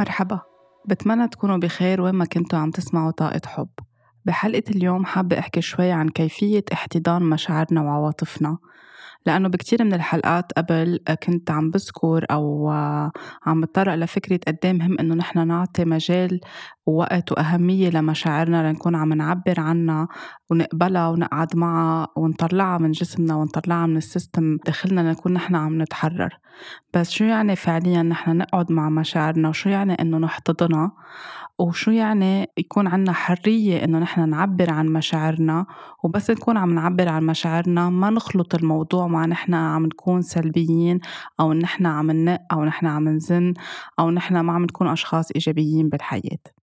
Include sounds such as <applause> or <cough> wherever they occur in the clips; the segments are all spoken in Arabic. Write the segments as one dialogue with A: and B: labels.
A: مرحبا. بتمنى تكونوا بخير وين ما كنتوا عم تسمعوا طاقة حب. بحلقة اليوم حابة أحكي شوي عن كيفية احتضان مشاعرنا وعواطفنا. لأنه بكتير من الحلقات قبل كنت عم بذكر أو عم بتطرق لفكرة قد إيه مهم إنه نحن نعطي مجال ووقت وأهمية لمشاعرنا لنكون عم نعبر عنها ونقبلها ونقعد معها ونطلعها من جسمنا ونطلعها من السيستم داخلنا لنكون نحن عم نتحرر. بس شو يعني فعليا نحن نقعد مع مشاعرنا؟ وشو يعني إنه نحتضنها؟ وشو يعني يكون عنا حرية إنه نحن نعبر عن مشاعرنا؟ وبس نكون عم نعبر عن مشاعرنا ما نخلط الموضوع مع نحن عم نكون سلبيين أو نحن عم ننق أو نحن عم نزن أو نحن ما عم نكون أشخاص إيجابيين بالحياة.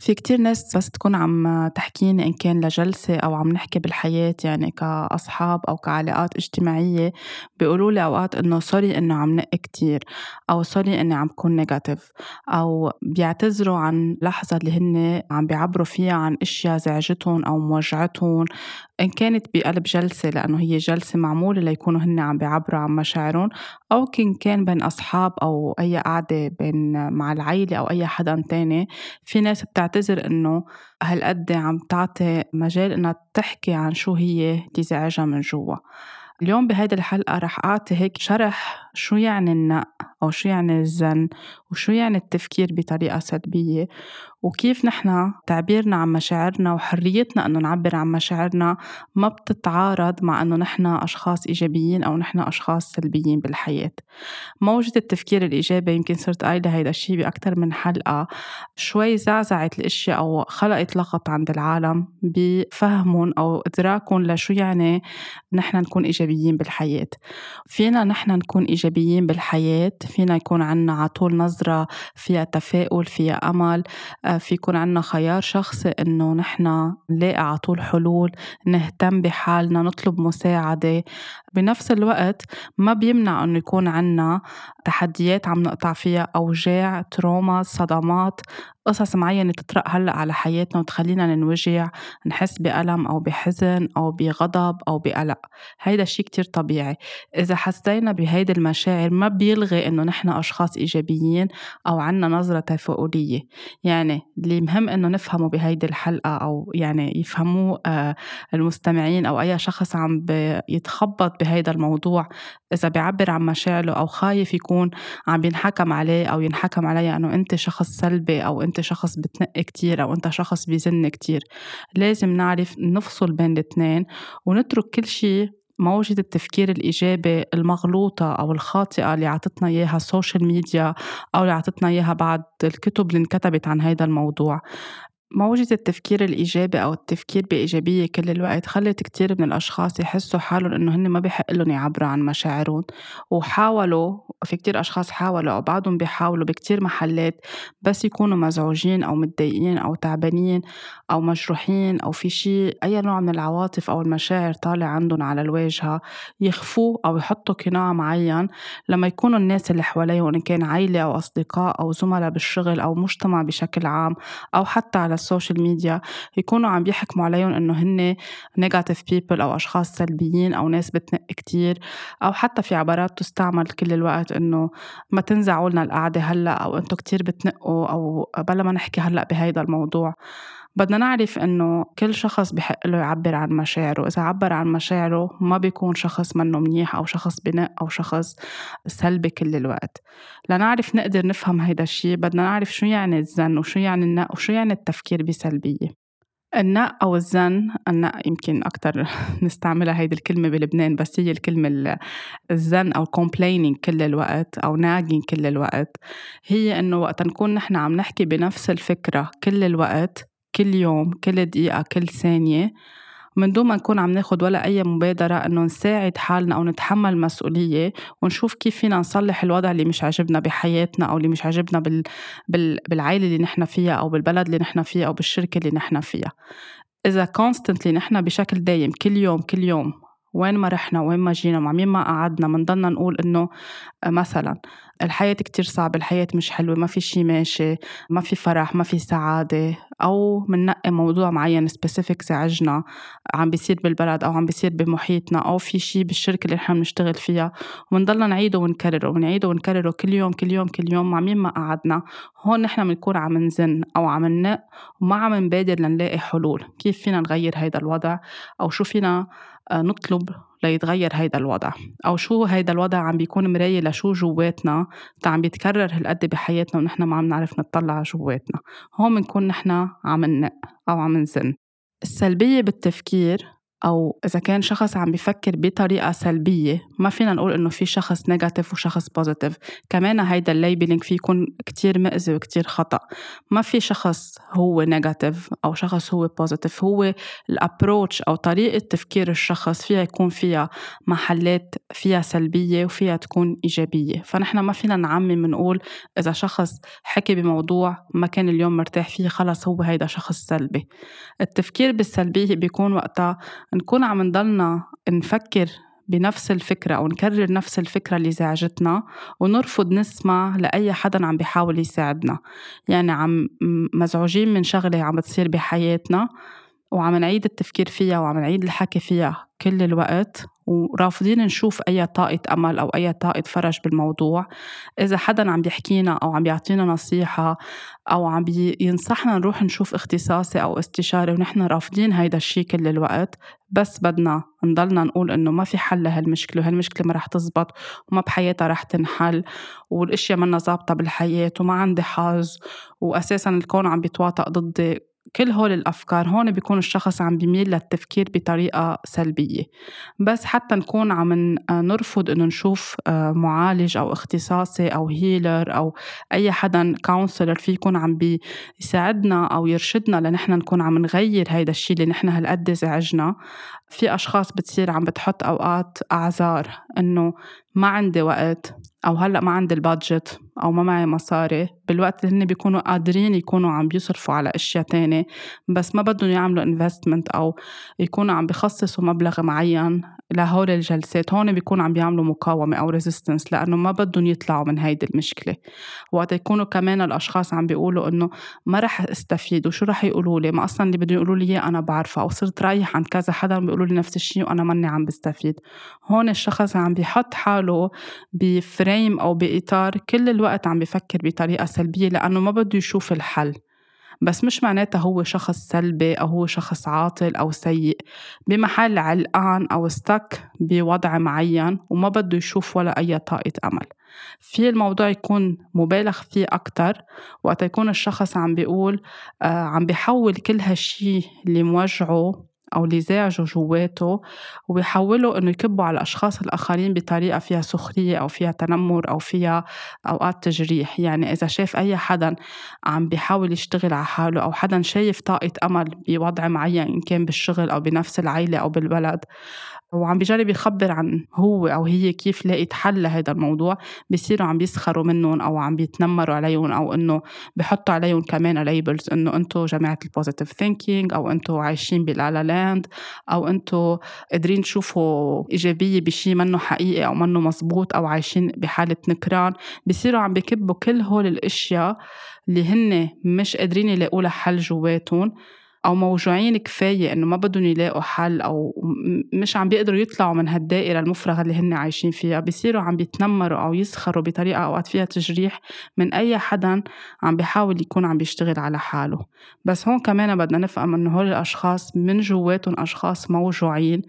A: في كتير ناس بس تكون عم تحكيني إن كان لجلسة أو عم نحكي بالحياة يعني كأصحاب أو كعلاقات اجتماعية بيقولوا لي أوقات إنه sorry إنه عم نق كتير أو sorry إني عم كون negative أو بيعتذروا عن لحظة اللي هن عم بيعبروا فيها عن أشياء زعجتهم أو موجعتهم إن كانت بقلب جلسة لأنه هي جلسة معمولة ليكونوا هن عم بيعبروا عن مشاعرهم أو كان كان بين أصحاب أو أي قعدة بين مع العيلة أو أي حدا تاني في ناس بتعتذر إنه هالقد عم تعطي مجال إنها تحكي عن شو هي تزعجها من جوا. اليوم بهيدي الحلقة رح أعطي هيك شرح شو يعني النق أو شو يعني الزن؟ وشو يعني التفكير بطريقة سلبية؟ وكيف نحن تعبيرنا عن مشاعرنا وحريتنا أنه نعبر عن مشاعرنا ما بتتعارض مع أنه نحن أشخاص إيجابيين أو نحن أشخاص سلبيين بالحياة. موجة التفكير الإيجابي يمكن صرت قايلة هيدا الشيء بأكثر من حلقة. شوي زعزعت الأشياء أو خلقت لغط عند العالم بفهمهم أو إدراكهم لشو يعني نحن نكون إيجابيين بالحياة. فينا نحن نكون إيجابيين بالحياة فينا يكون عنا عطول نظرة فيها تفاؤل فيها أمل آه، في يكون عنا خيار شخصي إنه نحن نلاقي على طول حلول نهتم بحالنا نطلب مساعدة بنفس الوقت ما بيمنع إنه يكون عنا تحديات عم نقطع فيها أوجاع تروما صدمات قصص معينة تطرق هلأ على حياتنا وتخلينا ننوجع نحس بألم أو بحزن أو بغضب أو بقلق. هيدا الشيء كتير طبيعي. إذا حسينا بهيدي المشاعر ما بيلغي إنه نحن أشخاص إيجابيين أو عنا نظرة تفاؤلية. يعني اللي مهم إنه نفهمه بهيدي الحلقة أو يعني يفهموه آه، المستمعين أو أي شخص عم يتخبط بهيدا الموضوع إذا بيعبر عن مشاعره أو خايف يكون عم ينحكم عليه أو ينحكم عليه إنه أنت شخص سلبي أو أنت شخص بتنق كتير أو أنت شخص بيزن كتير لازم نعرف نفصل بين الاثنين ونترك كل شيء موجة التفكير الإيجابي المغلوطة أو الخاطئة اللي عطتنا إياها ال social media أو اللي عطتنا إياها بعض الكتب اللي انكتبت عن هذا الموضوع. موجة التفكير الإيجابي أو التفكير بإيجابية كل الوقت خلت كتير من الأشخاص يحسوا حالهم إنه هن ما بيحق لهم يعبروا عن مشاعرهم وحاولوا في كتير أشخاص حاولوا أو بعضهم بيحاولوا بكتير محلات بس يكونوا مزعوجين أو متضايقين أو تعبانين أو مجروحين أو في شيء أي نوع من العواطف أو المشاعر طالع عندهم على الواجهة يخفوه أو يحطوا قناع معين لما يكونوا الناس اللي حواليهم إن كان عيلة أو أصدقاء أو زملاء بالشغل أو مجتمع بشكل عام أو حتى على السوشيال ميديا يكونوا عم بيحكموا عليهم إنه هن negative people أو أشخاص سلبيين أو ناس بتنق كتير أو حتى في عبارات تستعمل كل الوقت إنه ما تنزعوا لنا القعدة هلأ أو أنتم كتير بتنقوا أو بلا ما نحكي هلأ بهيدا الموضوع. بدنا نعرف إنه كل شخص بحق له يعبر عن مشاعره. إذا عبر عن مشاعره ما بيكون شخص منه منيح أو شخص بنق أو شخص سلبي كل الوقت. لنعرف نقدر نفهم هيدا الشيء بدنا نعرف شو يعني الزن وشو يعني النق وشو يعني التفكير بسلبية. النق أو الزن النق يمكن أكتر <laughs> نستعملها هيدي الكلمة بلبنان بس هي الكلمة الزن أو complaining كل الوقت أو nagging كل الوقت. هي إنه وقت نكون نحن عم نحكي بنفس الفكرة كل الوقت كل يوم كل دقيقة كل ثانية. من دون ما نكون عم ناخد ولا أي مبادرة إنه نساعد حالنا أو نتحمل مسؤولية ونشوف كيف فينا نصلح الوضع اللي مش عاجبنا بحياتنا أو اللي مش عاجبنا بال... بال... بالعائلة اللي نحن فيها أو بالبلد اللي نحن فيها أو بالشركة اللي نحن فيها. إذا constantly نحن بشكل دايم كل يوم كل يوم وين ما رحنا وين ما جينا مع مين ما قعدنا منضلنا نقول إنه مثلا الحياة كتير صعبة الحياة مش حلوة ما في شي ماشي ما في فرح ما في سعادة أو مننقي موضوع معين سبيسيفيك زعجنا عم بيصير بالبلد أو عم بيصير بمحيطنا أو في شي بالشركة اللي نحن بنشتغل فيها ومنضلنا نعيده ونكرره ونعيده ونكرره كل يوم كل يوم كل يوم مع مين ما قعدنا. هون نحن بنكون عم نزن أو عم ننق وما عم نبادر لنلاقي حلول. كيف فينا نغير هيدا الوضع؟ أو شو فينا آه، نطلب ليتغير هيدا الوضع. أو شو هيدا الوضع عم بيكون مراية لشو جواتنا عم بيتكرر هالقد بحياتنا ونحن ما عم نعرف نطلع جواتنا. هون بنكون نحن عم ننق أو عم نزن. السلبية بالتفكير أو إذا كان شخص عم بيفكر بطريقة سلبية ما فينا نقول إنه في شخص negative وشخص positive كمان هيدا ال labeling فيه يكون كتير مأذي وكتير خطأ. ما في شخص هو negative أو شخص هو positive هو الأبروتش أو طريقة تفكير الشخص فيها يكون فيها محلات فيها سلبية وفيها تكون إيجابية. فنحن ما فينا نعمم نقول إذا شخص حكي بموضوع ما كان اليوم مرتاح فيه خلص هو هيدا شخص سلبي. التفكير بالسلبية بيكون وقتها نكون عم نضلنا نفكر بنفس الفكرة أو نكرر نفس الفكرة اللي زعجتنا ونرفض نسمع لأي حدا عم بيحاول يساعدنا. يعني عم مزعوجين من شغلة عم بتصير بحياتنا وعم نعيد التفكير فيها وعم نعيد الحكي فيها كل الوقت. ورافضين نشوف أي طاقة أمل أو أي طاقة فرج بالموضوع. إذا حدا عم بيحكينا أو عم بيعطينا نصيحة أو عم بينصحنا نروح نشوف اختصاصي أو استشاري ونحن رافضين هيدا الشي كل الوقت بس بدنا نضلنا نقول إنه ما في حل لهالمشكلة وهالمشكلة ما رح تزبط وما بحياتها رح تنحل والأشياء منا ظابطة بالحياة وما عندي حظ وأساسا الكون عم بيتواطأ ضدي. كل هول الأفكار هون بيكون الشخص عم بيميل للتفكير بطريقة سلبية. بس حتى نكون عم نرفض إنه نشوف آه، معالج أو اختصاصي أو هيلر أو أي حدا كونسلر في يكون عم بيساعدنا أو يرشدنا لنحن نكون عم نغير هيدا الشيء اللي نحن هالقد زعجنا في أشخاص بتصير عم بتحط أوقات أعذار إنه ما عندي وقت أو هلأ ما عندي ال budget أو ما معي مصاري. بالوقت اللي هن بيكونوا قادرين يكونوا عم بيصرفوا على أشياء تانية بس ما بدهم يعملوا investment أو يكونوا عم بخصصوا مبلغ معين لهول الجلسات. هون بيكونوا عم بيعملوا مقاومة أو resistance لأنه ما بدهم يطلعوا من هيدي المشكلة. وقت يكونوا كمان الأشخاص عم بيقولوا إنه ما رح استفيد وشو رح يقولوا لي؟ ما أصلا اللي بدهم يقولوا لي أنا بعرفه أو صرت رايح عند كذا حدا بيقولوا لي نفس الشيء وأنا ماني عم بستفيد. هون الشخص عم بيحط حاله بفريم أو بإطار كل الوقت عم بفكر بطريقة سلبية لأنه ما بده يشوف الحل. بس مش معناتها هو شخص سلبي أو هو شخص عاطل أو سيء. بمحل علقان أو استك بوضع معين وما بده يشوف ولا أي طاقة أمل. في الموضوع يكون مبالغ فيه أكتر. وقت يكون الشخص عم بيقول آه عم بيحول كل هالشي اللي موجعه أو زعجوا جواته وبيحولوا إنه يكبوا على الأشخاص الآخرين بطريقة فيها سخرية أو فيها تنمر أو فيها أوقات تجريح. يعني إذا شاف أي حدا عم بيحاول يشتغل على حاله أو حدا شايف طاقة أمل بوضع معين إن كان بالشغل أو بنفس العيلة أو بالبلد وعم بيجرب يخبر عن هو أو هي كيف لقيت حل لهذا الموضوع بصيروا عم بيسخروا منهم أو عم بيتنمروا عليهم أو إنه بحطوا عليهم كمان labels إنه أنتم جماعة ال positive thinking أو أنتم عايشين ب la la land أو أنتم قادرين تشوفوا إيجابية بشيء منه حقيقي أو منه مزبوط أو عايشين بحالة نكران. بصيروا عم بكبوا كل هول الأشياء اللي هن مش قادرين يلاقوا لها حل جواتهم. أو موجوعين كفاية إنه ما بدهم يلاقوا حل أو مش عم بيقدروا يطلعوا من هالدائرة المفرغة اللي هن عايشين فيها. بيصيروا عم بيتنمروا أو يسخروا بطريقة أوقات فيها تجريح من أي حدا عم بيحاول يكون عم بيشتغل على حاله. بس هون كمان بدنا نفهم إنه هول الأشخاص من جواتهم أشخاص موجوعين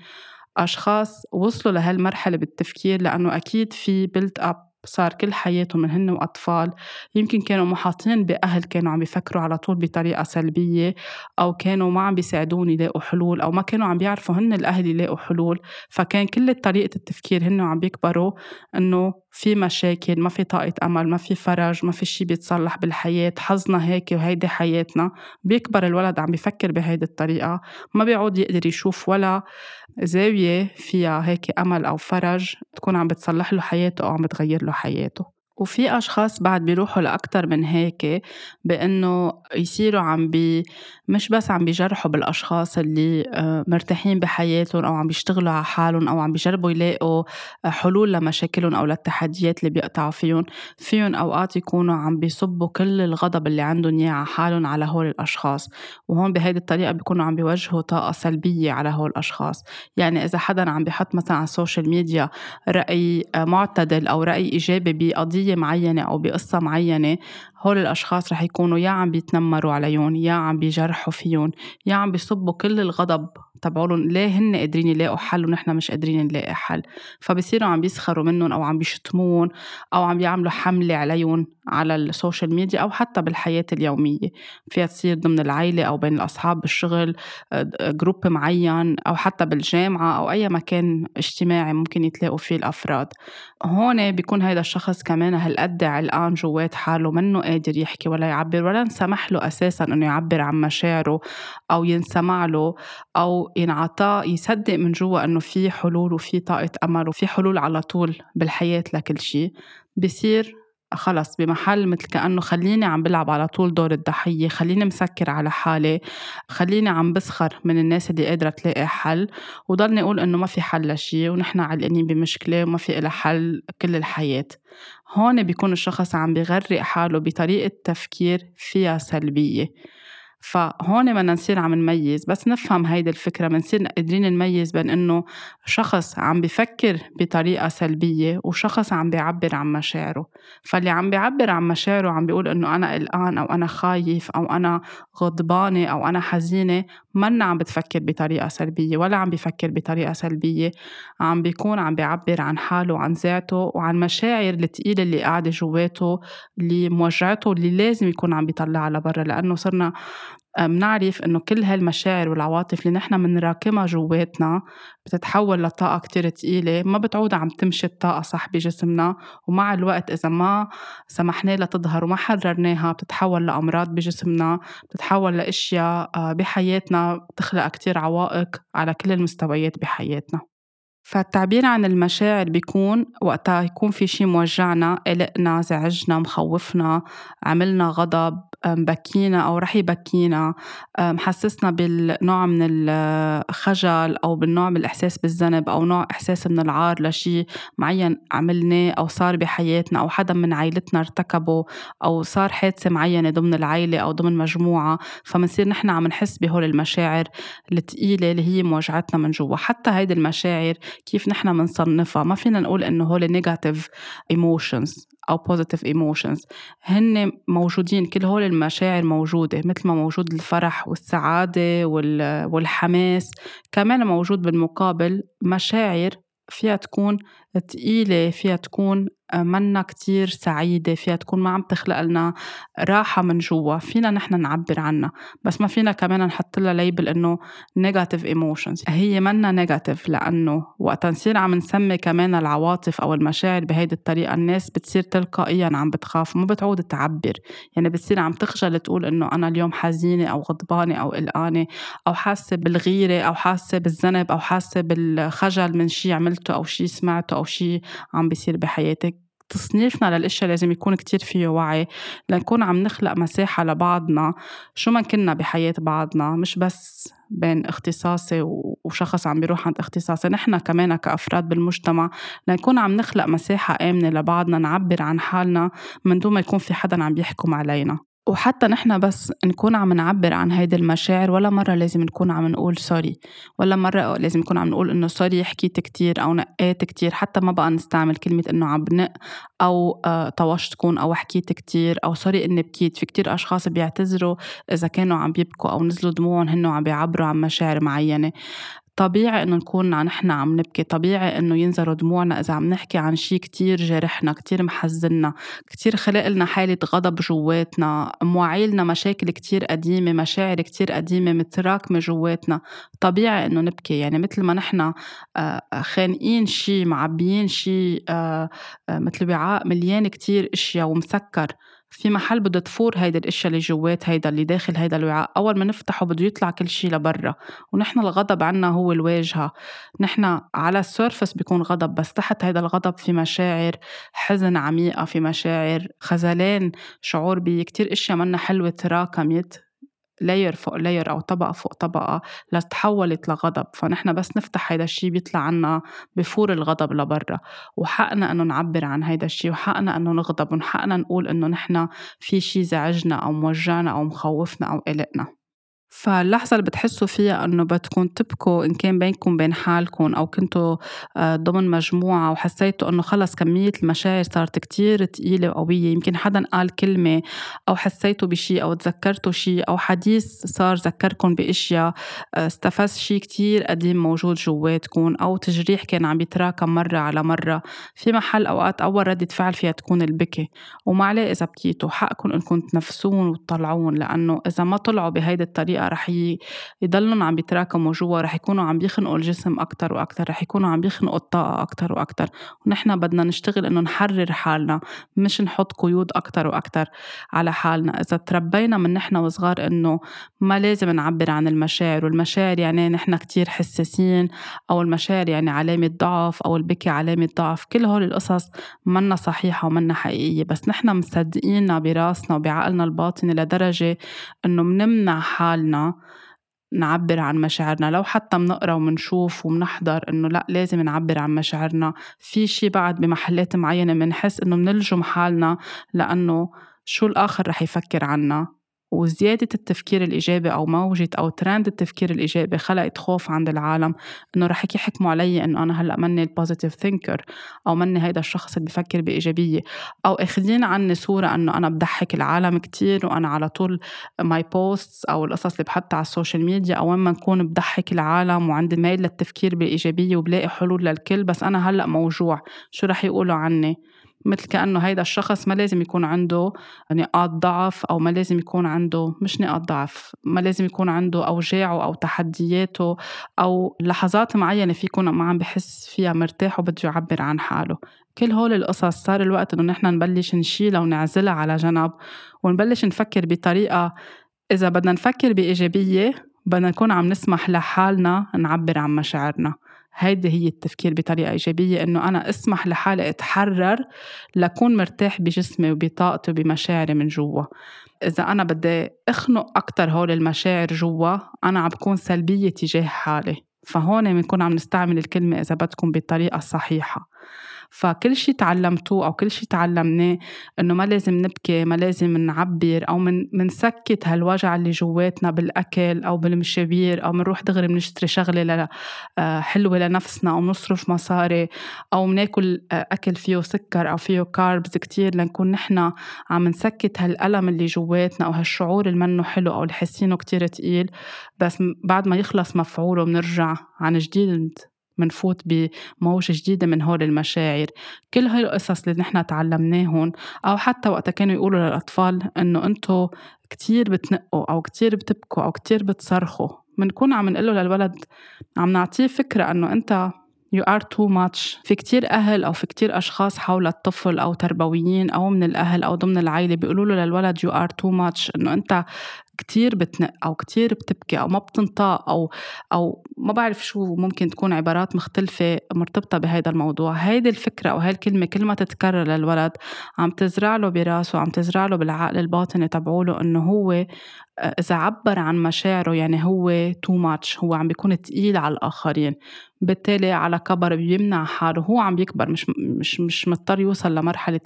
A: أشخاص وصلوا لهالمرحلة بالتفكير لأنه أكيد في بيلت أب صار كل حياتهم من هن وأطفال. يمكن كانوا محاطين بأهل كانوا عم بيفكروا على طول بطريقة سلبية أو كانوا ما عم بيساعدون يلاقوا حلول أو ما كانوا عم بيعرفوا هن الأهل يلاقوا حلول. فكان كل طريقة التفكير هن عم بيكبروا إنه في مشاكل ما في طاقة أمل ما في فرج ما في شي بيتصلح بالحياة حظنا هيك وهيدي حياتنا. بيكبر الولد عم بيفكر بهيدي الطريقة ما بيعود يقدر يشوف ولا زاوية فيها هيك أمل أو فرج تكون عم بتصلح له حياته أو عم بتغير له حياته. وفي أشخاص بعد بيروحوا لأكتر من هيك بأنه يصيروا عم بي مش بس عم بيجرحوا بالأشخاص اللي آه، مرتاحين بحياتهم أو عم بيشتغلوا على حالهم أو عم بيجربوا يلاقوا حلول لمشاكلهم أو للتحديات اللي بيقطعوا فيهم فيهم أوقات يكونوا عم بيصبوا كل الغضب اللي عندهم إياه على حالهم على هول الأشخاص وهون بهيدي الطريقة بيكونوا عم بيوجهوا طاقة سلبية على هول الأشخاص. يعني إذا حدا عم بيحط مثلا على ال social media رأي آه، معتدل أو رأي إيجابي بقضية معينة أو بقصة معينة هول الأشخاص رح يكونوا يا عم بيتنمروا عليهم يا عم بيجرحوا فيهم يا عم بيصبوا كل الغضب تبعولن ليه هن قادرين يلاقوا حل ونحن مش قادرين نلاقي حل؟ فبصيروا عم بيسخروا منهم أو عم بيشتمون أو عم بيعملوا حملة عليهم على ال social media أو حتى بالحياة اليومية. فيها تصير ضمن العيلة أو بين الأصحاب بالشغل group معين أو حتى بالجامعة أو أي مكان اجتماعي ممكن يتلاقوا فيه الأفراد. هون بيكون هيدا الشخص كمان هالقد علقان جوات حاله منه قادر يحكي ولا يعبر ولا انسمح له أساسا إنه يعبر عن مشاعره أو ينسمع له أو ينعطاه يصدق من جوا إنه في حلول وفي طاقة أمل وفي حلول على طول بالحياة لكل شيء. بصير خلص بمحل مثل كأنه خليني عم بلعب على طول دور الضحية خليني مسكر على حالي خليني عم بسخر من الناس اللي قادرة تلاقي حل وضلني أقول إنه ما في حل لشي ونحن علقانين بمشكلة وما في إلها حل كل الحياة. هون بيكون الشخص عم بغرق حاله بطريقة تفكير فيها سلبية. فهون بدنا نصير عم نميز بس نفهم هيدي الفكرة بنصير قادرين نميز بين إنه شخص عم بفكر بطريقة سلبية وشخص عم بيعبر عن مشاعره. فاللي عم بيعبر عن مشاعره عم بيقول إنه أنا قلقان أو أنا خايف أو أنا غضبانة أو أنا حزينة منا عم بتفكر بطريقة سلبية ولا عم بفكر بطريقة سلبية. عم بيكون عم بيعبر عن حاله وعن ذاته وعن مشاعر الثقيلة اللي قاعدة جواته اللي موجعته اللي لازم يكون عم بيطلعها لبرا لأنه صرنا بنعرف إنه كل هالمشاعر والعواطف اللي نحن بنراكمها جواتنا بتتحول لطاقة كتير تقيلة ما بتعود عم تمشي الطاقة صح بجسمنا ومع الوقت إذا ما سمحنا لها تظهر وما حررناها بتتحول لأمراض بجسمنا بتتحول لأشياء آه، بحياتنا بتخلق كتير عوائق على كل المستويات بحياتنا. فالتعبير عن المشاعر بيكون وقتها يكون في شي موجعنا قلقنا زعجنا مخوفنا عملنا غضب بكينا أو رح يبكينا. محسسنا بالنوع من الخجل أو بالنوع من الإحساس بالذنب أو نوع إحساس من العار لشي معين عملناه أو صار بحياتنا أو حدا من عائلتنا ارتكبه أو صار حادثة معينة ضمن العائلة أو ضمن مجموعة. فمنصير نحن عم نحس بهول المشاعر الثقيلة اللي هي موجعتنا من جوا. حتى هيدي المشاعر كيف نحن بنصنفها ما فينا نقول إنه هول نيجاتيف emotions أو positive emotions. هن موجودين كل هول المشاعر موجودة مثل ما موجود الفرح والسعادة والحماس. كمان موجود بالمقابل مشاعر فيها تكون تقيلة فيها تكون منا كتير سعيدة فيها تكون ما عم تخلق لنا راحة من جوا فينا نحن نعبر عنها بس ما فينا كمان نحط لها label انه negative emotions هي منا negative لأنه وقت نصير عم نسمي كمان العواطف أو المشاعر بهيدي الطريقة الناس بتصير تلقائيا عم بتخاف وما بتعود تعبر. يعني بتصير عم تخجل تقول انه أنا اليوم حزينة أو غضبانة أو قلقانة أو حاسة بالغيرة أو حاسة بالذنب أو حاسة بالخجل من شي عملته أو شي سمعته أو شيء عم بيصير بحياتك. تصنيفنا للإشياء لازم يكون كتير فيه وعي لنكون عم نخلق مساحة لبعضنا شو ما كنا بحياة بعضنا مش بس بين اختصاصي وشخص عم بيروح عند اختصاصي نحن كمان كأفراد بالمجتمع لنكون عم نخلق مساحة آمنة لبعضنا نعبر عن حالنا من دون ما يكون في حدا عم بيحكم علينا. وحتى نحن بس نكون عم نعبر عن هيدي المشاعر ولا مرة لازم نكون عم نقول sorry ولا مرة لازم نكون عم نقول إنه sorry حكيت كتير أو نقيت كتير. حتى ما بقى نستعمل كلمة إنه عم بنق أو آه طوشتكم أو حكيت كتير أو sorry إني بكيت. في كتير أشخاص بيعتذروا إذا كانوا عم بيبكوا أو نزلوا دموعهم هن عم بيعبروا عن مشاعر معينة. طبيعي إنه نكون نحن عم نبكي. طبيعي إنه ينزلوا دموعنا إذا عم نحكي عن شي كتير جرحنا كتير محزننا كتير خلق لنا حالة غضب جواتنا موعيلنا مشاكل كتير قديمة مشاعر كتير قديمة متراكمة جواتنا. طبيعي إنه نبكي. يعني مثل ما نحن آه، خانقين شي معبيين شي آه، آه، مثل وعاء مليان كتير أشياء ومسكر. في محل بده تفور هيدي الإشياء اللي جوات هيدا اللي داخل هيدا الوعاء أول ما نفتحه بده يطلع كل شيء لبرا. ونحن الغضب عنا هو الواجهه نحن على السيرفس بيكون غضب بس. تحت هيدا الغضب في مشاعر حزن عميقة في مشاعر خزلان شعور بكتير إشياء منا حلوة تراكمت. لاير فوق لاير أو طبقة فوق طبقة لتحولت لغضب. فنحن بس نفتح هيدا الشيء بيطلع عنا بفور الغضب لبرا. وحقنا أنه نعبر عن هيدا الشيء وحقنا أنه نغضب وحقنا نقول أنه نحن في شيء زعجنا أو موجعنا أو مخوفنا أو قلقنا. فاللحظة اللي بتحسوا فيها إنه بدكم تبكوا إن كان بينكم بين حالكم أو كنتوا آه، ضمن مجموعة وحسيتوا إنه خلص كمية المشاعر صارت كتير تقيلة وقوية يمكن حدا قال كلمة أو حسيتوا بشي أو تذكرتوا شي أو حديث صار ذكركم بأشياء آه، استفز شي كتير قديم موجود جواتكم أو تجريح كان عم يتراكم مرة على مرة. في محل أوقات أول ردة فعل فيها تكون البكي. وما عليه إذا بكيتوا حقكم إنكم تنفسون وتطلعون لأنه إذا ما طلعوا بهيدي الطريقة الطريقة رح يضلن عم بيتراكموا جوا رح يكونوا عم بيخنقوا الجسم أكتر وأكتر رح يكونوا عم بيخنقوا الطاقة أكتر وأكتر. ونحن بدنا نشتغل إنه نحرر حالنا مش نحط قيود أكتر وأكتر على حالنا. إذا تربينا من نحن وصغار إنه ما لازم نعبر عن المشاعر والمشاعر يعني نحن كتير حساسين أو المشاعر يعني علامة ضعف أو البكي علامة ضعف. كل هول القصص منا صحيحة ومنا حقيقية. بس نحن مصدقينها براسنا وبعقلنا الباطني لدرجة إنه منمنع حالنا. حالنا نعبر عن مشاعرنا. لو حتى منقرأ ومنشوف ومنحضر إنه لأ لازم نعبر عن مشاعرنا. في شي بعد بمحلات معينة بنحس إنه بنلجم حالنا لأنه شو الآخر رح يفكر عنا؟ وزيادة التفكير الإيجابي أو موجة أو ترند التفكير الإيجابي خلقت خوف عند العالم. إنه رح يحكموا علي إنه أنا هلأ مني ال positive thinker أو مني هيدا الشخص اللي بفكر بإيجابية. أو أخذين عني صورة إنه أنا بضحك العالم كتير وأنا على طول my posts أو القصص اللي بحطها على ال social media أو وين ما نكون بضحك العالم وعندي ميل للتفكير بالإيجابية وبلاقي حلول للكل بس أنا هلأ موجوع. شو رح يقولوا عني؟ مثل كأنه هيدا الشخص ما لازم يكون عنده نقاط ضعف أو ما لازم يكون عنده مش نقاط ضعف ما لازم يكون عنده أوجاعه أو تحدياته أو لحظات معينة في يكون ما عم بحس فيها مرتاح وبده يعبر عن حاله. كل هول القصص صار الوقت إنه نحن نبلش نشيلها ونعزلها على جنب ونبلش نفكر بطريقة إذا بدنا نفكر بإيجابية بدنا نكون عم نسمح لحالنا نعبر عن مشاعرنا. هيدي هي التفكير بطريقة إيجابية إنه أنا أسمح لحالي أتحرر لكون مرتاح بجسمي وبطاقتي وبمشاعري من جوا. إذا أنا بدي أخنق أكتر هول المشاعر جوا أنا عم بكون سلبية تجاه حالي. فهون بنكون عم نستعمل الكلمة إذا بدكم بالطريقة الصحيحة فكل شيء تعلمتوه أو كل شيء تعلمناه إنه ما لازم نبكي ما لازم نعبر أو من منسكت هالوجع اللي جواتنا بالأكل أو بالمشابير أو منروح دغري بنشتري شغلة آه، حلوة لنفسنا أو نصرف مصاري أو بناكل آه، أكل فيه سكر أو فيه كاربز كتير لنكون نحن عم نسكت هالألم اللي جواتنا أو هالشعور اللي منه حلو أو اللي حاسينه كتير تقيل. بس بعد ما يخلص مفعوله بنرجع عن جديد. منفوت بموجة جديدة من هول المشاعر. كل هاي القصص اللي نحن تعلمناهن أو حتى وقت كانوا يقولوا للأطفال إنه أنتوا كتير بتنقوا أو كتير بتبكوا أو كتير بتصرخوا. بنكون عم نقول للولد عم نعطيه فكرة إنه أنت you are too much. في كتير أهل أو في كتير أشخاص حول الطفل أو تربويين أو من الأهل أو ضمن العائلة بيقولوا له للولد you are too much. إنه أنت كتير بتنق أو كتير بتبكي أو ما بتنطق أو أو ما بعرف شو ممكن تكون عبارات مختلفة مرتبطة بهيدا الموضوع. هيدي الفكرة أو هاي الكلمة كل ما تتكرر للولد عم تزرع له براسه عم تزرع له بالعقل الباطني تبعوله إنه هو آه، إذا عبر عن مشاعره يعني هو too much هو عم بيكون تقيل على الآخرين. بالتالي على كبر بيمنع حاله. هو عم بيكبر مش مش مش مضطر يوصل لمرحلة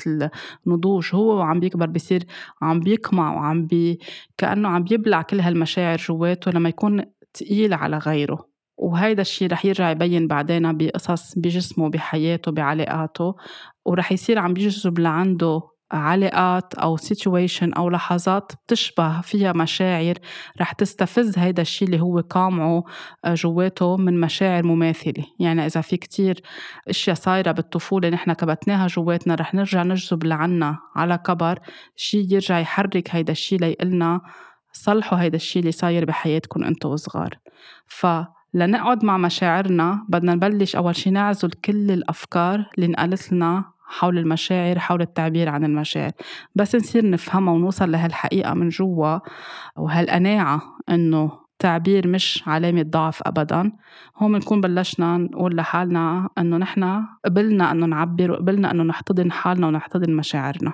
A: النضوج. هو وعم بيكبر بصير عم بيقمع وعم بي كأنه عم بيبلع كل هالمشاعر جواته لما يكون تقيل على غيره. وهيدا الشيء رح يرجع يبين بعدين بقصص بجسمه بحياته بعلاقاته. ورح يصير عم بيجذب لعنده علاقات أو سيتويشن أو لحظات بتشبه فيها مشاعر. رح تستفز هيدا الشيء اللي هو قامعه آه، جواته من مشاعر مماثلة. يعني إذا في كتير أشياء صايرة بالطفولة نحن كبتناها جواتنا رح نرجع نجذب لعنا على كبر. شيء يرجع يحرك هيدا الشيء ليقلنا صلحوا هيدا الشيء اللي صاير بحياتكم انتو وصغار. ف لنقعد مع مشاعرنا بدنا نبلش أول شي نعزل كل الأفكار اللي انقالت لنا حول المشاعر حول التعبير عن المشاعر. بس نصير نفهمها ونوصل لهالحقيقة من جوا وهالقناعة إنه التعبير مش علامة ضعف أبدا. هون بنكون بلشنا نقول لحالنا إنه نحن قبلنا إنه نعبر وقبلنا إنه نحتضن حالنا ونحتضن مشاعرنا.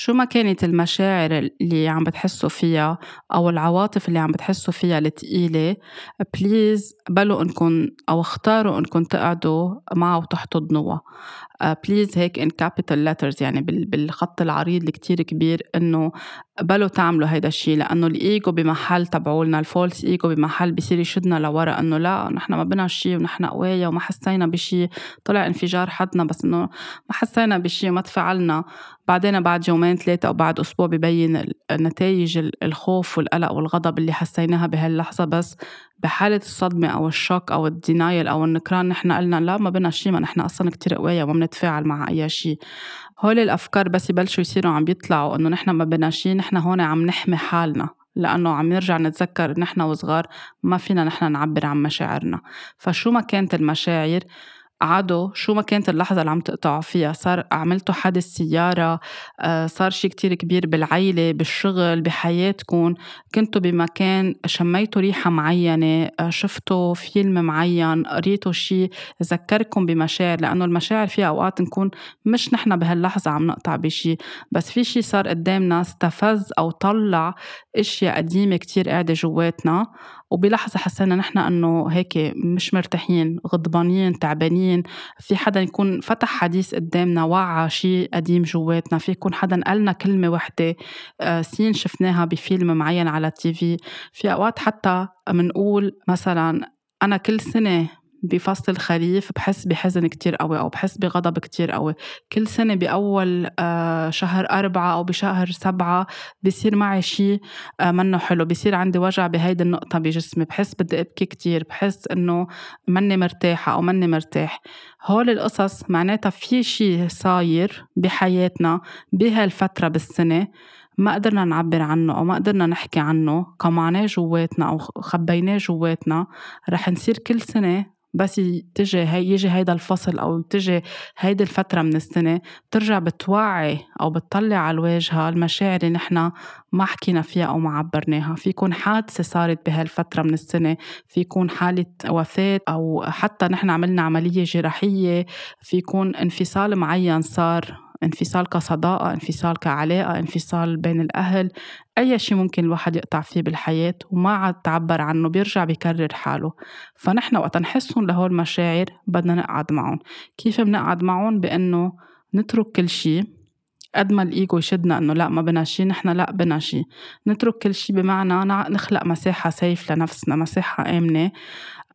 A: شو ما كانت المشاعر اللي عم بتحسوا فيها أو العواطف اللي عم بتحسوا فيها الثقيلة please قبلوا انكم أو اختاروا انكم تقعدوا معها وتحتضنوها please هيك in capital letters يعني بالخط العريض اللي كتير كبير إنه قبلوا تعملوا هيدا الشيء لأنه الايجو بمحل تبعولنا ال false ego بمحل بصير يشدنا لورا إنه لا نحن ما بنا شيء ونحن قوية وما حسينا بشيء طلع انفجار حدنا بس إنه ما حسينا بشيء وما تفعلنا بعدين بعد يومين ثلاثة أو بعد أسبوع ببين نتائج الخوف والقلق والغضب اللي حسيناها بهاللحظة. بس بحالة الصدمة أو الشوك أو الدينايل أو النكران نحن قلنا لا ما بنا شيء ما نحن أصلا كتير قوية وما بنتفاعل مع أي شيء هول الأفكار بس يبلشوا يصيروا عم بيطلعوا إنه نحن ما بنا شيء نحن هون عم نحمي حالنا لأنه عم نرجع نتذكر نحن وصغار ما فينا نحن نعبر عن مشاعرنا. فشو ما كانت المشاعر عدو شو ما كانت اللحظة اللي عم تقطعوا فيها؟ صار عملتوا حادث سيارة آه، صار شي كتير كبير بالعيلة بالشغل بحياتكم؟ كنتوا بمكان شميتوا ريحة معينة؟ آه، شفتوا فيلم معين؟ قريتوا شي؟ ذكركم بمشاعر؟ لأنه المشاعر فيها أوقات نكون مش نحن بهاللحظة عم نقطع بشي. بس في شي صار قدامنا استفز أو طلع إشياء قديمة كتير قاعدة جواتنا. وبلحظة حسينا نحن إنه هيك مش مرتاحين غضبانين تعبانين. في حدا يكون فتح حديث قدامنا وعى شيء قديم جواتنا. في يكون حدا قالنا كلمة وحدة آه، سين شفناها بفيلم معين على التي في. في أوقات حتى منقول مثلا أنا كل سنة بفصل الخريف بحس بحزن كتير قوي أو بحس بغضب كتير قوي. كل سنة بأول آه، شهر أربعة أو بشهر سبعة بصير معي شيء آه، منه حلو. بصير عندي وجع بهيدي النقطة بجسمي بحس بدي أبكي كتير بحس إنه مني مرتاحة أو مني مرتاح. هول القصص معناتها في شيء صاير بحياتنا بهالفترة بالسنة ما قدرنا نعبر عنه أو ما قدرنا نحكي عنه قمعناه جواتنا أو خبيناه جواتنا. رح نصير كل سنة بس تجي هي يجي هيدا الفصل أو تجي هيدي الفترة من السنة بترجع بتوعي أو بتطلع على الواجهه المشاعر اللي نحن ما حكينا فيها أو ما عبرناها. في يكون حادثة صارت بهالفترة من السنة في يكون حالة وفاة أو حتى نحن عملنا عملية جراحية في يكون انفصال معين صار انفصال كصداقة انفصال كعلاقة انفصال بين الأهل أي شيء ممكن الواحد يقطع فيه بالحياة وما عاد تعبر عنه بيرجع بيكرر حاله. فنحن وقت نحسهم لهول المشاعر بدنا نقعد معهم. كيف بنقعد معهم؟ بأنه نترك كل شيء قد ما الإيجو يشدنا إنه لا ما بنا شيء نحن لا بنا شيء نترك كل شيء بمعنى نخلق مساحة سيف لنفسنا مساحة آمنة.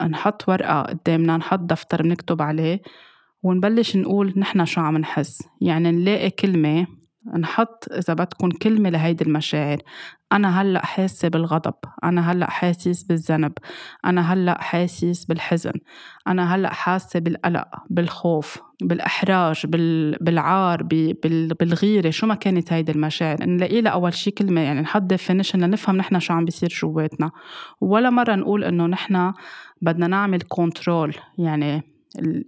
A: نحط ورقة قدامنا نحط دفتر بنكتب عليه. ونبلش نقول نحن شو عم نحس. يعني نلاقي كلمة نحط إذا بدكم كلمة لهيدي المشاعر. أنا هلأ حاسة بالغضب أنا هلأ حاسس بالذنب أنا هلأ حاسس بالحزن أنا هلأ حاسة بالقلق بالخوف بالإحراج بالعار بالغيرة. شو ما كانت هيدي المشاعر. نلاقي لها أول شي كلمة يعني نحط definition لنفهم نحن شو عم بيصير جواتنا. ولا مرة نقول إنه نحن بدنا نعمل control يعني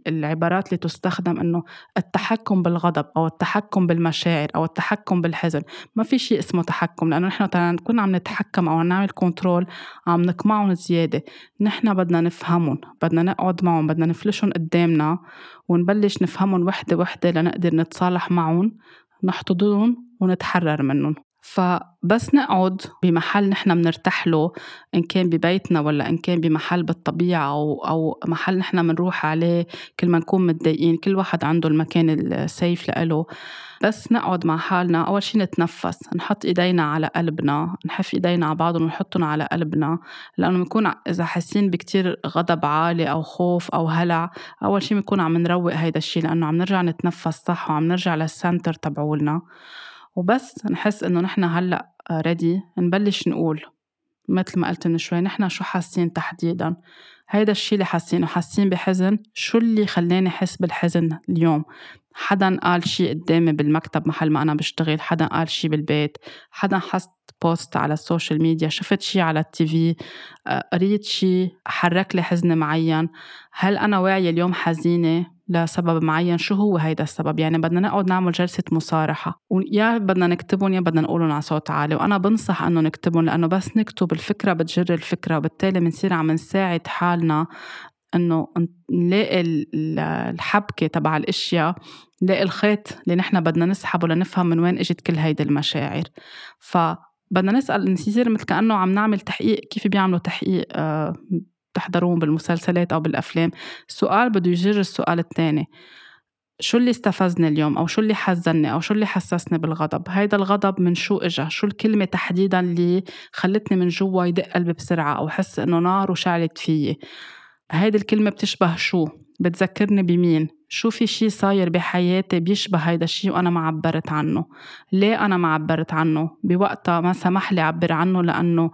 A: العبارات اللي تستخدم إنه التحكم بالغضب أو التحكم بالمشاعر أو التحكم بالحزن. ما في شيء اسمه تحكم لأنه نحن نكون عم نتحكم أو نعمل control عم نقمعهم زيادة. نحن بدنا نفهمهم بدنا نقعد معهم بدنا نفلشهم قدامنا ونبلش نفهمهم وحدة وحدة لنقدر نتصالح معهم نحتضنهم ونتحرر منهم. فبس نقعد بمحل نحن بنرتاح له إن كان ببيتنا ولا إن كان بمحل بالطبيعة أو, أو محل نحن بنروح عليه كل ما نكون متضايقين كل واحد عنده المكان السيف لإله. بس نقعد مع حالنا أول شي نتنفس نحط إيدينا على قلبنا نحف إيدينا على بعض ونحطهم على قلبنا. لأنه بنكون إذا حاسين بكتير غضب عالي أو خوف أو هلع أول شي بنكون عم نروق هيدا الشي لأنه عم نرجع نتنفس صح؟ وعم نرجع لل center تبعولنا. وبس نحس إنه نحن هلأ ready نبلش نقول. مثل ما قلت من شوي نحن شو حاسين تحديدا؟ هيدا الشي اللي حاسينه حاسين بحزن. شو اللي خلاني أحس بالحزن اليوم؟ حدا قال شي قدامي بالمكتب محل ما أنا بشتغل حدا قال شي بالبيت حدا حط post على ال social media شفت شي على ال TV آه، قريت شي حرك لي حزن معين. هل أنا واعية اليوم حزينة لسبب معين؟ شو هو هيدا السبب؟ يعني بدنا نقعد نعمل جلسة مصارحة. ويا بدنا نكتبهم يا بدنا نقولهم على صوت عالي. وأنا بنصح أنه نكتبهم لأنه بس نكتب الفكرة بتجر الفكرة. وبالتالي بنصير عم نساعد حالنا إنه نلاقي الحبكة تبع الأشياء نلاقي الخيط اللي نحن بدنا نسحبه لنفهم من وين إجت كل هيدي المشاعر. فبدنا نسأل نصير مثل كأنه عم نعمل تحقيق كيف بيعملوا تحقيق آه، بتحضروهم بالمسلسلات أو بالأفلام. السؤال بده يجر السؤال الثاني. شو اللي استفزني اليوم؟ أو شو اللي حزني أو شو اللي حسسني بالغضب؟ هيدا الغضب من شو اجى شو الكلمة تحديدا اللي خلتني من جوا يدق قلبي بسرعة أو حس إنه نار وشعلت فيي؟ هيدي الكلمة بتشبه شو؟ بتذكرني بمين؟ شو في شي صاير بحياتي بيشبه هيدا الشي وأنا ما عبرت عنه. ليه أنا ما عبرت عنه؟ بوقتها ما سمح لي أعبر عنه لأنه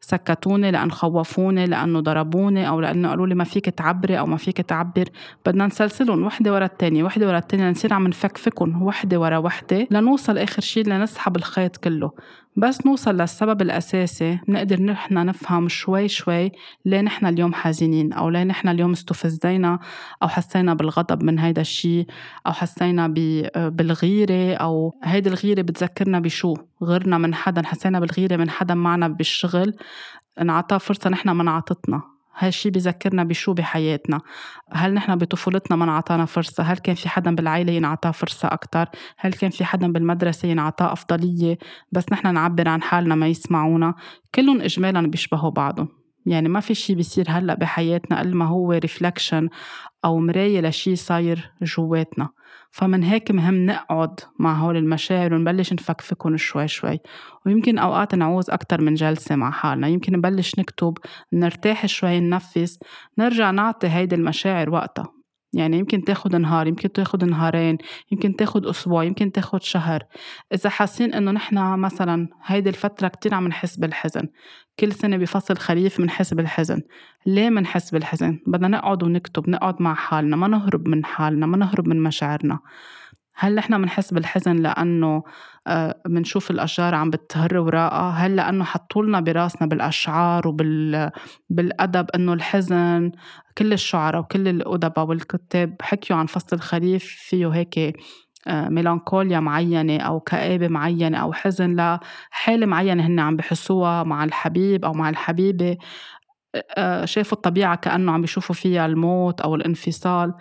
A: سكتوني لأن خوفوني لأنه ضربوني أو لأنه قالوا لي ما فيك تعبري أو ما فيك تعبر. بدنا نسلسلهم وحدة ورا التانية وحدة ورا التانية لنصير عم نفكفكهم وحدة ورا وحدة لنوصل آخر شي لنسحب الخيط كله. بس نوصل للسبب الأساسي بنقدر نحن نفهم شوي شوي ليه نحن اليوم حزينين أو ليه نحن اليوم استفزينا أو حسينا بالغضب من هيدا الشيء أو حسينا بالغيرة أو هيدي الغيرة بتذكرنا بشو؟ غيرنا من حدا حسينا بالغيرة من حدا معنا بالشغل انعطى فرصة نحن ما انعطتنا هالشي بذكرنا بشو بحياتنا؟ هل نحن بطفولتنا ما انعطانا فرصة؟ هل كان في حدا بالعائلة ينعطى فرصة أكتر؟ هل كان في حدا بالمدرسة ينعطى أفضلية؟ بس نحن نعبر عن حالنا ما يسمعونا. كلهم إجمالا بيشبهوا بعضهم. يعني ما في شي بيصير هلأ بحياتنا قل ما هو ريفلكشن أو مراية لشي صاير جواتنا. فمن هيك مهم نقعد مع هول المشاعر ونبلش نفكفكهم شوي شوي. ويمكن أوقات نعوز أكتر من جلسة مع حالنا. يمكن نبلش نكتب نرتاح شوي ننفس نرجع نعطي هيدي المشاعر وقتها. يعني يمكن تاخد نهار يمكن تاخد نهارين يمكن تاخد أسبوع يمكن تاخد شهر. إذا حاسين إنه نحن مثلا هيدي الفترة كتير عم نحس بالحزن كل سنة بفصل خريف منحس بالحزن ليه منحس بالحزن؟ بدنا نقعد ونكتب نقعد مع حالنا ما نهرب من حالنا ما نهرب من مشاعرنا. هل نحن منحس بالحزن لأنه بنشوف آه، الأشجار عم بتهر وراءها؟ هل لأنه حطولنا براسنا بالأشعار وبالأدب أنه الحزن كل الشعراء وكل الأدباء والكتاب حكيوا عن فصل الخريف فيه هيك ميلانكوليا معينة أو كآبة معينة أو حزن لحالة معينة هن عم بحسوها مع الحبيب أو مع الحبيبة. آه، شافوا الطبيعة كأنه عم بيشوفوا فيها الموت أو الانفصال.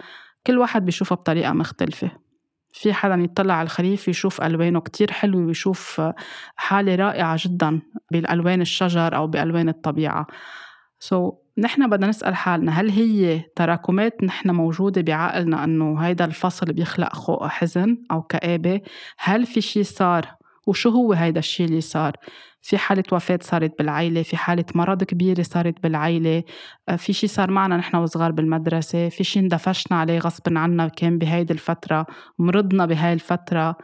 A: كل واحد بيشوفها بطريقة مختلفة. في حدا يطلع على الخريف يشوف ألوانه كتير حلوة ويشوف حالة رائعة جدا بالألوان الشجر أو بألوان الطبيعة. سو so, نحن بدنا نسأل حالنا هل هي تراكمات نحن موجودة بعقلنا أنه هيدا الفصل بيخلق حزن أو كآبة؟ هل في شي صار؟ وشو هو هيدا الشي اللي صار؟ في حالة وفاة صارت بالعيلة في حالة مرض كبيرة صارت بالعيلة آه، في شي صار معنا نحن وصغار بالمدرسة في شي اندفشنا عليه غصب عنا كان بهيدي الفترة مرضنا بهاي الفترة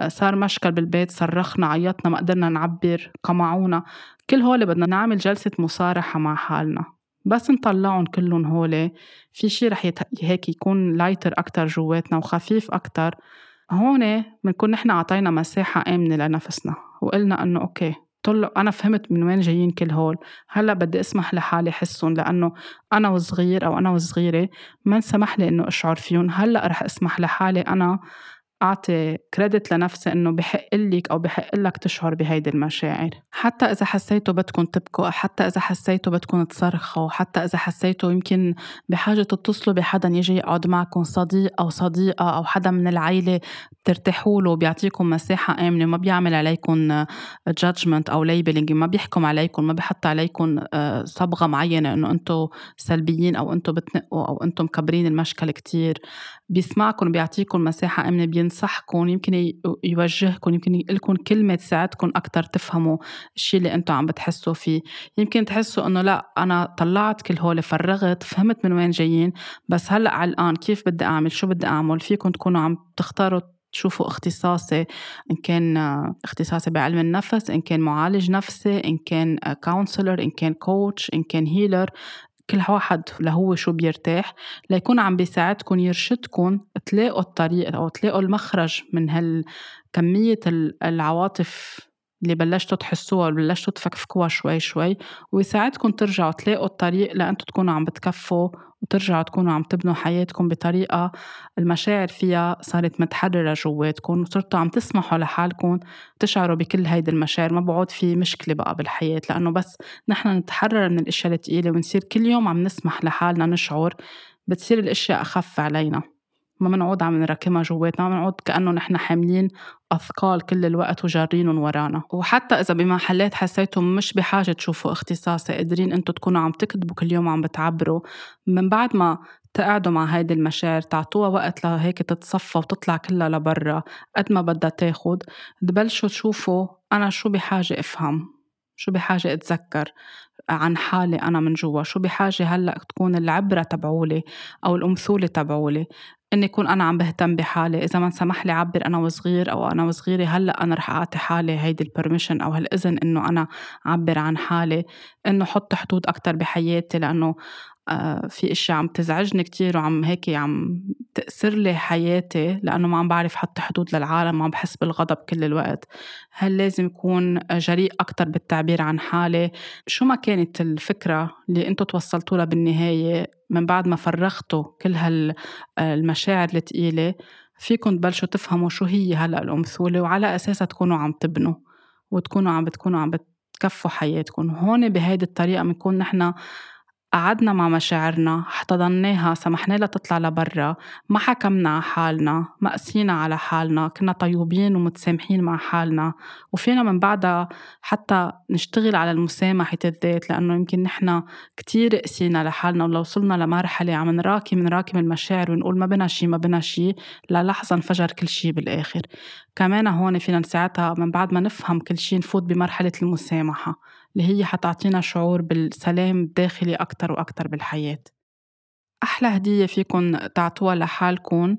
A: آه، صار مشكل بالبيت صرخنا عيطنا ما قدرنا نعبر قمعونا. كل هول بدنا نعمل جلسة مصارحة مع حالنا. بس نطلعهم كلهم هول في شي رح يت... هيك يكون lighter أكتر جواتنا وخفيف أكتر. هون بنكون نحن عطينا مساحة آمنة لنفسنا وقلنا إنه okay طلع أنا فهمت من وين جايين كل هول. هلأ بدي أسمح لحالي حسهم لأنه أنا وصغير أو أنا وصغيرة ما انسمح لي إنه أشعر فيهم. هلأ رح أسمح لحالي أنا أعطي credit لنفسي إنه بحق لك أو بحق لك تشعر بهيدي المشاعر. حتى إذا حسيتوا بدكم تبكوا حتى إذا حسيتوا بدكم تصرخوا حتى إذا حسيتوا يمكن بحاجة تتصلوا بحدا يجي يقعد معكم صديق أو صديقة أو حدا من العيلة بترتاحوا له بيعطيكم مساحة آمنة ما بيعمل عليكم judgment أو labeling ما بيحكم عليكم ما بيحط عليكم آه، صبغة معينة إنه أنتم سلبيين أو أنتم بتنقوا أو أنتم مكبرين المشكل كتير. بيسمعكم بيعطيكم مساحة آمنة بينصحكم يمكن يوجهكم يمكن لكم كلمة تساعدكم أكتر تفهموا الشيء اللي أنتم عم بتحسوا فيه. يمكن تحسوا إنه لا أنا طلعت كل هول فرغت فهمت من وين جايين بس هلأ علقان كيف بدي أعمل؟ شو بدي أعمل؟ فيكم تكونوا عم تختاروا تشوفوا اختصاصي إن كان اختصاصي بعلم النفس إن كان معالج نفسي إن كان counselor إن كان coach إن كان healer كل واحد لهو شو بيرتاح ليكون عم بيساعدكم يرشدكم تلاقوا الطريق أو تلاقوا المخرج من هالكمية العواطف اللي بلشتوا تحسوها وبلشتوا تفكفكوها شوي شوي. ويساعدكم ترجعوا تلاقوا الطريق لأنتوا تكونوا عم بتكفوا وترجعوا تكونوا عم تبنوا حياتكم بطريقة المشاعر فيها صارت متحررة جواتكم وصرتوا عم تسمحوا لحالكم تشعروا بكل هيدي المشاعر. ما بعود في مشكلة بقى بالحياة لأنه بس نحن نتحرر من الأشياء الثقيلة ونصير كل يوم عم نسمح لحالنا نشعر بتصير الأشياء أخف علينا. ما بنعود عم نراكمها جواتنا بنعود كأنه نحن حاملين أثقال كل الوقت وجارينهم ورانا. وحتى إذا بمحلات حسيتوا مش بحاجة تشوفوا اختصاصي قادرين أنتوا تكونوا عم تكتبوا كل يوم عم بتعبروا من بعد ما تقعدوا مع هيدي المشاعر تعطوها وقت لهيك تتصفى وتطلع كلها لبرا قد ما بدها تاخد. تبلشوا تشوفوا أنا شو بحاجة أفهم شو بحاجة أتذكر عن حالي أنا من جوا شو بحاجة هلأ تكون العبرة تبعولي أو الأمثولة تبعولي. إني أكون أنا عم بهتم بحالي. إذا ما سمح لي عبر أنا وصغير أو أنا وصغيرة هلأ أنا رح أعطي حالي هيدي البرميشن أو هالإذن إنه أنا أعبر عن حالي إنه حط حدود أكثر بحياتي لأنه في اشياء عم تزعجني كتير وعم هيك عم تأثر لي حياتي لأنه ما عم بعرف حط حدود للعالم وعم بحس بالغضب كل الوقت. هل لازم يكون جريء أكتر بالتعبير عن حالي؟ شو ما كانت الفكرة اللي أنتوا توصلتوا لها بالنهاية من بعد ما فرغتوا كل هالمشاعر الثقيلة فيكم تبلشوا تفهموا شو هي هلأ الأمثولة وعلى أساسها تكونوا عم تبنوا وتكونوا عم بتكونوا عم بتكفوا حياتكم هون بهيدي الطريقة بنكون نحن قعدنا مع مشاعرنا احتضناها سمحنا لها تطلع لبرا ما حكمنا على حالنا ما قسينا على حالنا كنا طيوبين ومتسامحين مع حالنا. وفينا من بعدها حتى نشتغل على المسامحة الذات لأنه يمكن نحن كتير قسينا لحالنا ولو وصلنا لمرحلة عم نراكم نراكم المشاعر ونقول ما بنا شي ما بنا شي للحظة انفجر كل شي بالآخر. كمان هون فينا ساعتها من بعد ما نفهم كل شي نفوت بمرحلة المسامحة. اللي هي حتعطينا شعور بالسلام الداخلي أكتر وأكتر بالحياة. أحلى هدية فيكن تعطوها لحالكن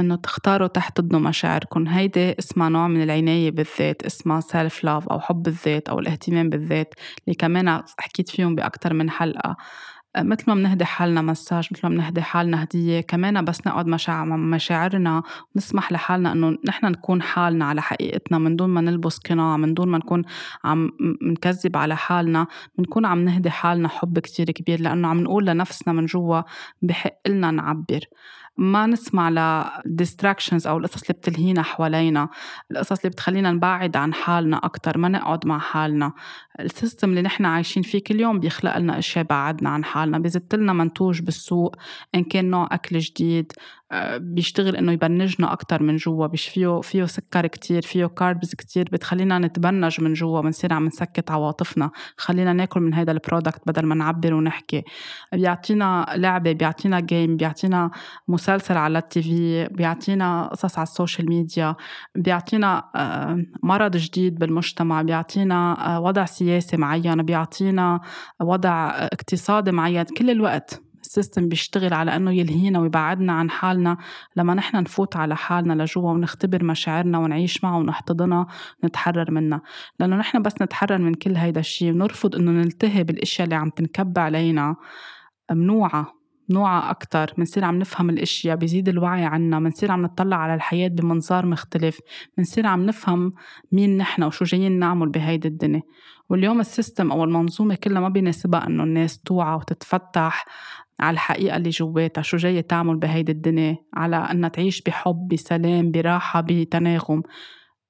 A: إنه تختاروا تحتضنوا مشاعركم هيدي اسمها نوع من العناية بالذات اسمها سيلف لاف أو حب الذات أو الاهتمام بالذات اللي كمان حكيت فيهم بأكتر من حلقة. مثل ما بنهدي حالنا مساج مثل ما بنهدي حالنا هدية كمان بس نقعد مع مشاعرنا ونسمح لحالنا إنه نحن نكون حالنا على حقيقتنا من دون ما نلبس قناع من دون ما نكون عم نكذب على حالنا بنكون عم نهدي حالنا حب كتير كبير لأنه عم نقول لنفسنا من جوا بحق لنا نعبر. ما نسمع ل distractions أو القصص اللي بتلهينا حوالينا القصص اللي بتخلينا نبعد عن حالنا أكثر ما نقعد مع حالنا. ال system اللي نحن عايشين فيه كل يوم بيخلق لنا أشياء بعدنا عن حالنا بيزت لنا منتوج بالسوق إن كان نوع أكل جديد آه، بيشتغل إنه يبنجنا أكثر من جوا فيه فيه سكر كتير فيه carbs كتير بتخلينا نتبنج من جوا بنصير عم نسكت عواطفنا. خلينا ناكل من هذا ال product بدل ما نعبر ونحكي. بيعطينا لعبة بيعطينا game بيعطينا مسلسل على ال TV بيعطينا قصص على ال social media بيعطينا آه، مرض جديد بالمجتمع بيعطينا آه، وضع سياسي معين بيعطينا وضع اقتصادي معين. كل الوقت ال system بيشتغل على إنه يلهينا ويبعدنا عن حالنا لما نحن نفوت على حالنا لجوا ونختبر مشاعرنا ونعيش معها ونحتضنها ونتحرر منها لأنه نحن بس نتحرر من كل هيدا الشيء ونرفض إنه نلتهي بالأشياء اللي عم تنكب علينا منوعة نوعها أكتر منصير عم نفهم الأشياء بيزيد الوعي عنا منصير عم نطلع على الحياة بمنظار مختلف منصير عم نفهم مين نحن وشو جايين نعمل بهيدي الدنيا. واليوم السيستم أو المنظومة كلها ما بيناسبها إنه الناس توعى وتتفتح على الحقيقة اللي جواتها شو جاية تعمل بهيدي الدنيا على أنها تعيش بحب بسلام براحة بتناغم.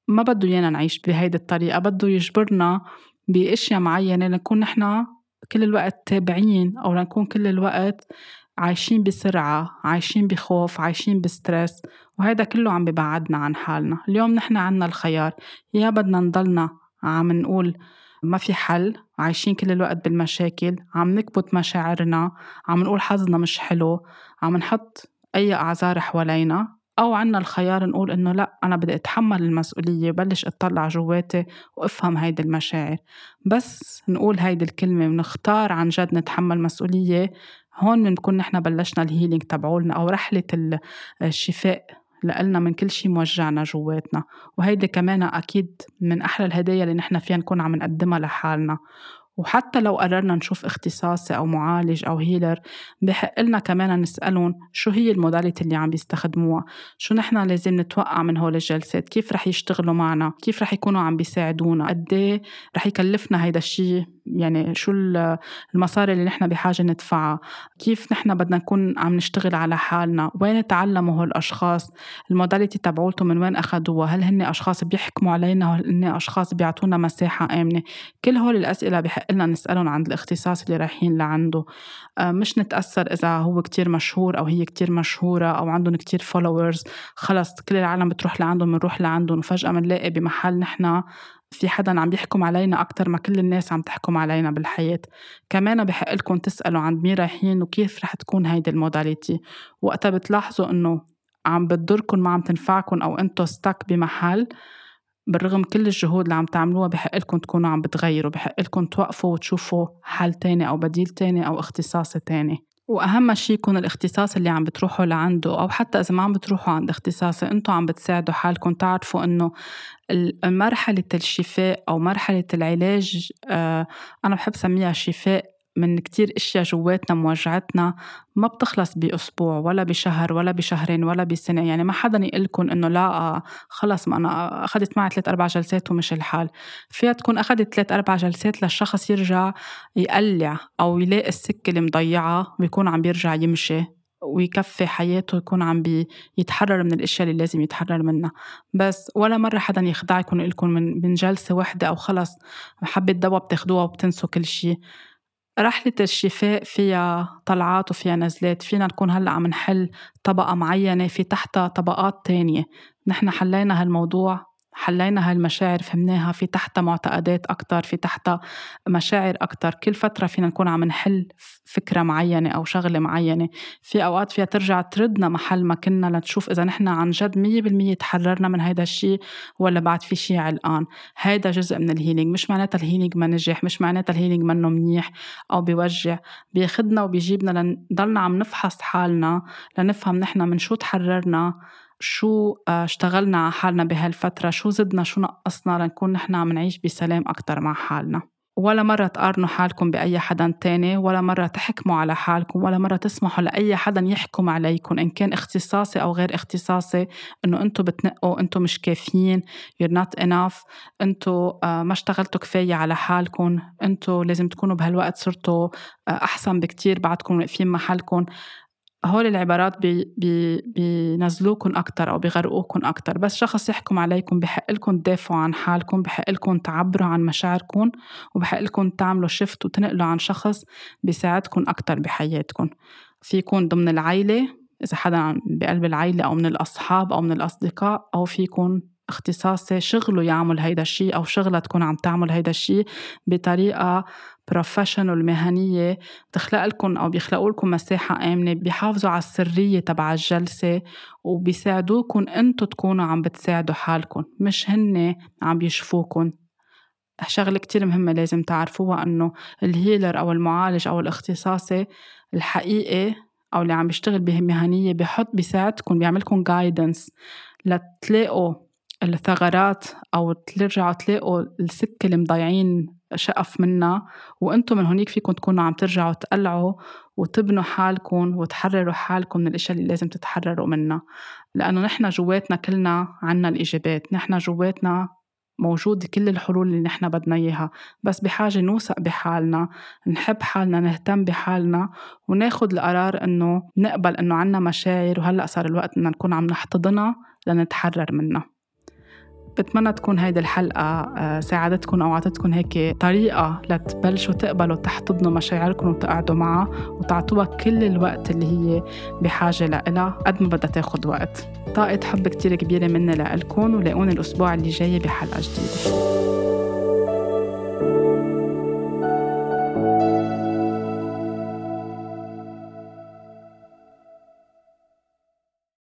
A: ما بده يانا نعيش بهيدي الطريقة بده يجبرنا بأشياء معينة لنكون نحن كل الوقت تابعين أو لنكون كل الوقت عايشين بسرعة عايشين بخوف عايشين بسترس وهذا كله عم ببعدنا عن حالنا. اليوم نحن عنا الخيار. يا بدنا نضلنا عم نقول ما في حل عايشين كل الوقت بالمشاكل عم نكبت مشاعرنا عم نقول حظنا مش حلو عم نحط أي أعذار حوالينا أو عنا الخيار نقول إنه لأ أنا بدي أتحمل المسؤولية وبلش أطلع جواتي وأفهم هيدي المشاعر. بس نقول هيدي الكلمة ونختار عن جد نتحمل مسؤولية هون بنكون نحن بلشنا ال healing تبعولنا أو رحلة الشفاء لقلنا من كل شيء موجعنا جواتنا. وهيدي كمان أكيد من أحلى الهدايا اللي نحن فيها نكون عم نقدمها لحالنا. وحتى لو قررنا نشوف اختصاصي أو معالج أو healer بحق لنا كمان نسألهم شو هي ال modality اللي عم بيستخدموها؟ شو نحن لازم نتوقع من هول الجلسات؟ كيف رح يشتغلوا معنا؟ كيف رح يكونوا عم بيساعدونا؟ قد إيه رح يكلفنا هيدا الشيء يعني شو المصاري اللي نحن بحاجة ندفعها؟ كيف نحن بدنا نكون عم نشتغل على حالنا؟ وين تعلموا هول الأشخاص؟ الموداليتي تبعولتهم من وين أخذوها؟ هل هن أشخاص بيحكموا علينا؟ هل هن أشخاص بيعطونا مساحة آمنة؟ كل هول الأسئلة بحق لنا نسألهم عند الاختصاص اللي رايحين لعنده. آه، مش نتأثر إذا هو كتير مشهور أو هي كتير مشهورة أو عندهم كتير followers خلص كل العالم بتروح لعندهم بنروح لعندهم وفجأة بنلاقي بمحل نحن في حدا عم يحكم علينا أكتر ما كل الناس عم تحكم علينا بالحياة. كمان بحق لكم تسألوا عند مين رايحين وكيف رح تكون هيدي ال modality. وقتها بتلاحظوا إنه عم بتضركم ما عم تنفعكم أو أنتو stuck بمحل. بالرغم كل الجهود اللي عم تعملوها بحق لكم تكونوا عم بتغيروا بحق لكم توقفوا وتشوفوا حل تاني أو بديل تاني أو اختصاص تاني. وأهم شيء يكون الاختصاص اللي عم بتروحوا لعنده أو حتى إذا ما عم بتروحوا عند اختصاصي أنتم عم بتساعدوا حالكم. تعرفوا إنه مرحله الشفاء أو مرحلة العلاج آه، أنا بحب سميها شفاء من كتير إشياء جواتنا موجعتنا ما بتخلص بأسبوع ولا بشهر ولا بشهرين ولا بسنة. يعني ما حدا يقلكم إنه لا خلص ما أنا أخذت معي ثلاث أربع جلسات ومش الحال. فيها تكون أخذت ثلاث أربع جلسات للشخص يرجع يقلع أو يلاقي السكة اللي مضيعه ويكون عم بيرجع يمشي ويكفي حياته يكون عم بيتحرر من الإشياء اللي لازم يتحرر منها. بس ولا مرة حدا يخدعكم لكم من من جلسة واحدة أو خلص حبة دواء بتاخدوها وبتنسوا كل شيء رحلة الشفاء فيها طلعات وفيها نزلات فينا نكون هلأ عم نحل طبقة معينة في تحتها طبقات تانية. نحن حلينا هالموضوع حلينا هالمشاعر فهمناها في تحتها معتقدات أكتر في تحتها مشاعر أكتر. كل فترة فينا نكون عم نحل فكرة معينة أو شغلة معينة. في أوقات فيها ترجع تردنا محل ما كنا لتشوف إذا نحن عن جد مية بالمية تحررنا من هيدا الشيء ولا بعد في شيء علقان. هيدا جزء من ال healing مش معناتها ال healing ما نجح مش معناتها ال healing منه منيح أو بيوجع. بياخدنا وبيجيبنا لنضلنا عم نفحص حالنا لنفهم نحن من شو تحررنا شو آه، اشتغلنا على حالنا بهالفترة شو زدنا شو نقصنا لنكون نحن عم نعيش بسلام أكتر مع حالنا. ولا مرة تقارنوا حالكم بأي حدا تاني ولا مرة تحكموا على حالكم ولا مرة تسمحوا لأي حدا يحكم عليكم إن كان اختصاصي أو غير اختصاصي إنه أنتم بتنقوا أنتم مش كافيين you're not enough أنتم آه، ما اشتغلتوا كفاية على حالكم أنتم لازم تكونوا بهالوقت صرتوا آه، أحسن بكتير بعدكم واقفين محلكم. هول العبارات بي بي بينزلوكم أو بيغرقوكم أكتر. بس شخص يحكم عليكم بحق لكم تدافعوا عن حالكم بحق لكم تعبروا عن مشاعركم وبحق لكم تعملوا شفت وتنقلوا عن شخص بيساعدكم أكتر بحياتكم في يكون ضمن العيلة إذا حدا بقلب العيلة أو من الأصحاب أو من الأصدقاء أو في يكون اختصاصي شغله يعمل هيدا الشيء أو شغلها تكون عم تعمل هيدا الشيء بطريقة بروفيشنال مهنية بتخلق لكم أو بيخلقوا لكم مساحة آمنة بيحافظوا على السرية تبع الجلسة وبيساعدوكم أنتوا تكونوا عم بتساعدوا حالكم مش هن عم بيشفوكم شغلة كتير مهمة لازم تعرفوها إنه الهيلر أو المعالج أو الاختصاصي الحقيقي أو اللي عم بيشتغل بمهنية بحط بيساعدكم بيعملكم جايدنس لتلاقوا الثغرات أو ترجعوا تلاقوا السكة اللي مضيعين شقف منا وأنتم من هونيك فيكم تكونوا عم ترجعوا تقلعوا وتبنوا حالكم وتحرروا حالكم من الإشياء اللي لازم تتحرروا منها. لأنه نحن جواتنا كلنا عنا الإجابات نحن جواتنا موجود كل الحلول اللي نحن بدنا إياها. بس بحاجة نوثق بحالنا نحب حالنا نهتم بحالنا وناخد القرار إنه نقبل إنه عنا مشاعر وهلأ صار الوقت اننا نكون عم نحتضنها لنتحرر منها. بتمنى تكون هيدي الحلقة آه، ساعدتكم أو أعطتكم هيك طريقة لتبلشوا تقبلوا تحتضنوا مشاعركم وتقعدوا معها وتعطوها كل الوقت اللي هي بحاجة لها قد ما بدها تاخد وقت. طاقة حب كتير كبيرة مني لإلكم ولاقوني الأسبوع اللي جاي بحلقة جديدة.